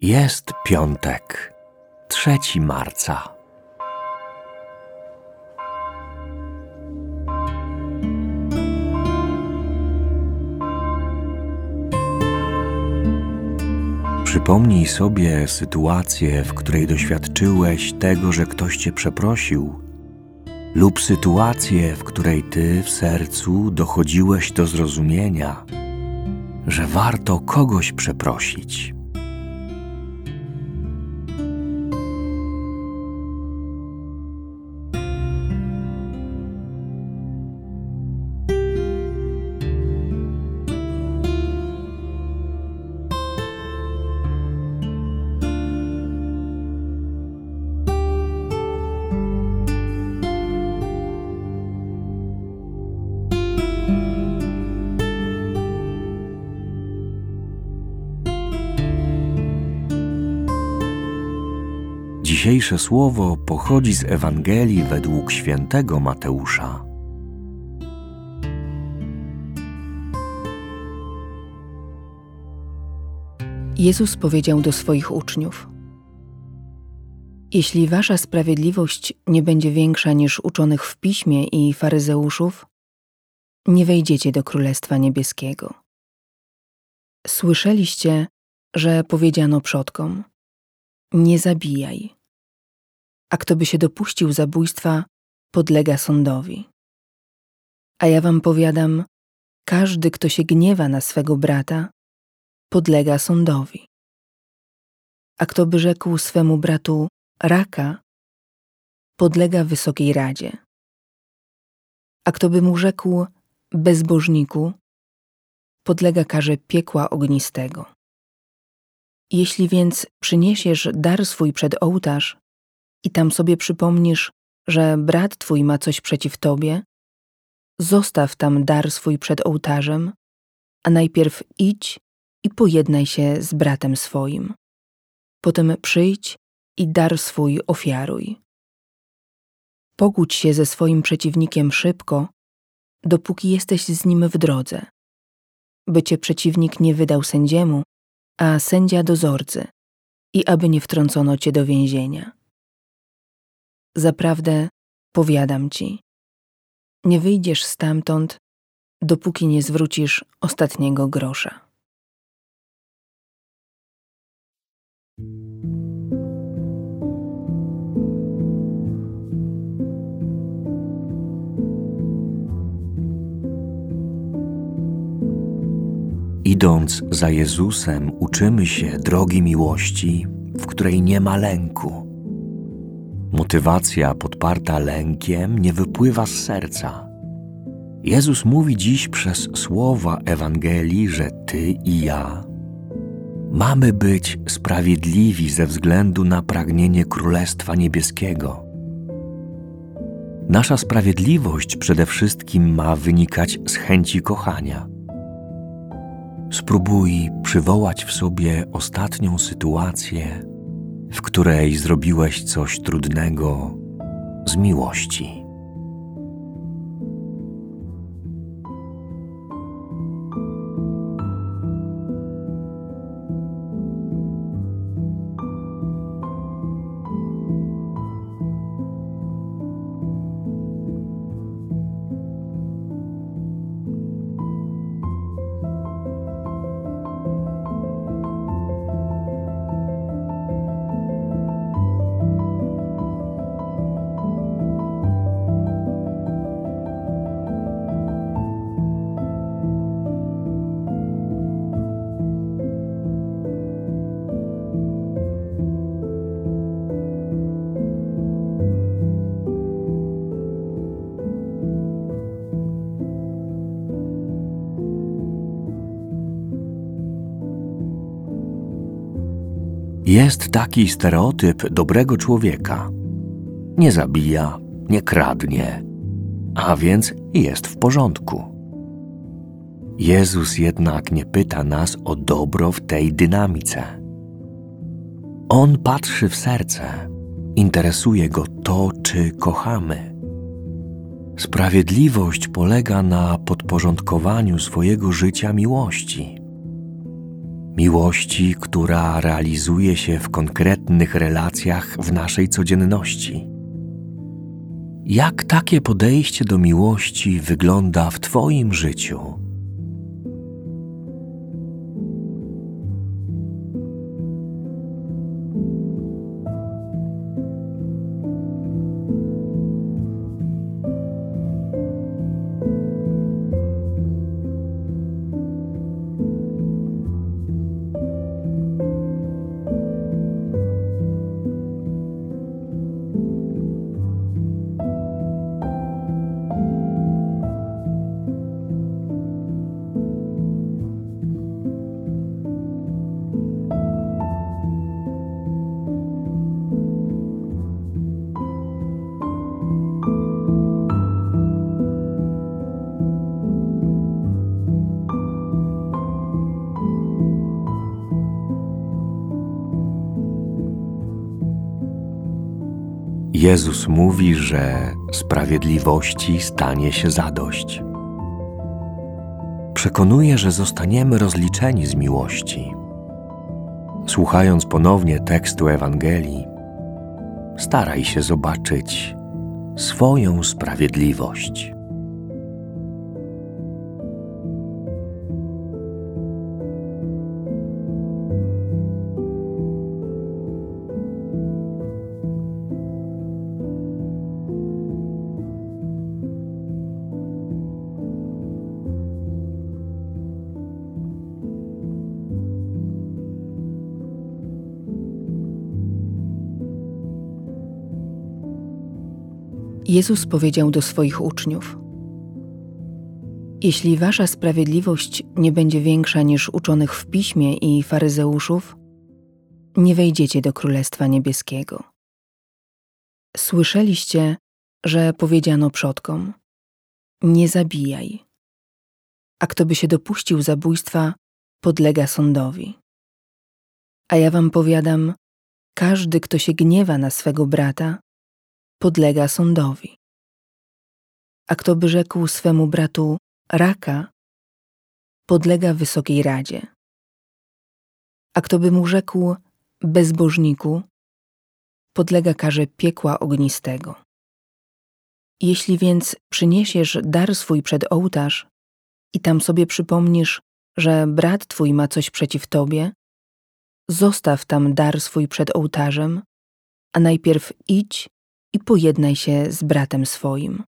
Jest piątek, 3 marca. Przypomnij sobie sytuację, w której doświadczyłeś tego, że ktoś cię przeprosił, lub sytuację, w której ty w sercu dochodziłeś do zrozumienia, że warto kogoś przeprosić. Dzisiejsze słowo pochodzi z Ewangelii według świętego Mateusza. Jezus powiedział do swoich uczniów: Jeśli wasza sprawiedliwość nie będzie większa niż uczonych w piśmie i faryzeuszów, nie wejdziecie do Królestwa Niebieskiego. Słyszeliście, że powiedziano przodkom: Nie zabijaj a kto by się dopuścił zabójstwa, podlega sądowi. A ja wam powiadam, każdy, kto się gniewa na swego brata, podlega sądowi. A kto by rzekł swemu bratu raka, podlega wysokiej radzie. A kto by mu rzekł bezbożniku, podlega karze piekła ognistego. Jeśli więc przyniesiesz dar swój przed ołtarz, i tam sobie przypomnisz, że brat twój ma coś przeciw tobie, zostaw tam dar swój przed ołtarzem, a najpierw idź i pojednaj się z bratem swoim. Potem przyjdź i dar swój ofiaruj. Pogódź się ze swoim przeciwnikiem szybko, dopóki jesteś z nim w drodze, by cię przeciwnik nie wydał sędziemu, a sędzia dozorcy, i aby nie wtrącono cię do więzienia. Zaprawdę, powiadam ci, nie wyjdziesz stamtąd, dopóki nie zwrócisz ostatniego grosza. Idąc za Jezusem, uczymy się drogi miłości, w której nie ma lęku Motywacja podparta lękiem nie wypływa z serca. Jezus mówi dziś przez słowa Ewangelii, że Ty i ja mamy być sprawiedliwi ze względu na pragnienie Królestwa Niebieskiego. Nasza sprawiedliwość przede wszystkim ma wynikać z chęci kochania. Spróbuj przywołać w sobie ostatnią sytuację, w której zrobiłeś coś trudnego z miłości. Jest taki stereotyp dobrego człowieka. Nie zabija, nie kradnie, a więc jest w porządku. Jezus jednak nie pyta nas o dobro w tej dynamice. On patrzy w serce, interesuje go to, czy kochamy. Sprawiedliwość polega na podporządkowaniu swojego życia miłości miłości, która realizuje się w konkretnych relacjach w naszej codzienności. Jak takie podejście do miłości wygląda w Twoim życiu? Jezus mówi, że sprawiedliwości stanie się zadość. Przekonuje, że zostaniemy rozliczeni z miłości. Słuchając ponownie tekstu Ewangelii, staraj się zobaczyć swoją sprawiedliwość. Jezus powiedział do swoich uczniów: Jeśli wasza sprawiedliwość nie będzie większa niż uczonych w piśmie i faryzeuszów, nie wejdziecie do Królestwa Niebieskiego. Słyszeliście, że powiedziano przodkom: Nie zabijaj. A kto by się dopuścił zabójstwa, podlega sądowi. A ja wam powiadam: każdy, kto się gniewa na swego brata, podlega sądowi. A kto by rzekł swemu bratu raka, podlega wysokiej radzie. A kto by mu rzekł bezbożniku, podlega karze piekła ognistego. Jeśli więc przyniesiesz dar swój przed ołtarz i tam sobie przypomnisz, że brat twój ma coś przeciw tobie, zostaw tam dar swój przed ołtarzem, a najpierw idź i pojednaj się z bratem swoim.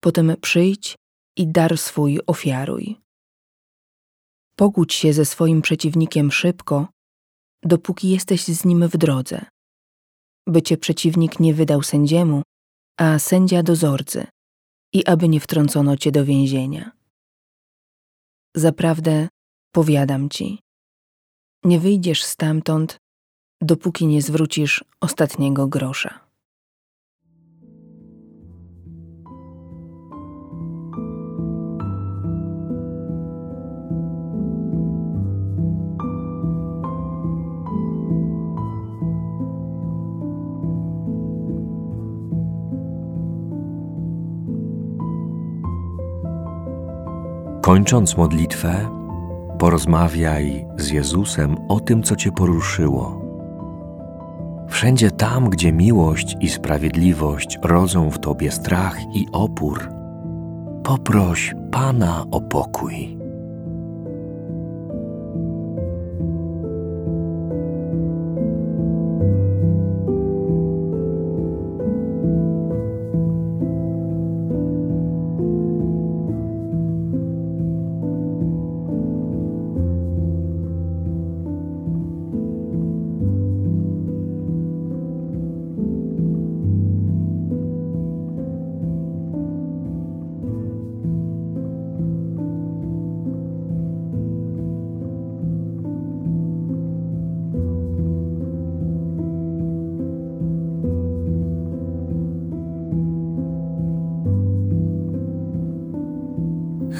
Potem przyjdź i dar swój ofiaruj. Pogódź się ze swoim przeciwnikiem szybko, dopóki jesteś z nim w drodze, by cię przeciwnik nie wydał sędziemu, a sędzia dozorcy, i aby nie wtrącono cię do więzienia. Zaprawdę powiadam ci, nie wyjdziesz stamtąd, dopóki nie zwrócisz ostatniego grosza. Kończąc modlitwę, porozmawiaj z Jezusem o tym, co Cię poruszyło. Wszędzie tam, gdzie miłość i sprawiedliwość rodzą w Tobie strach i opór, poproś Pana o pokój.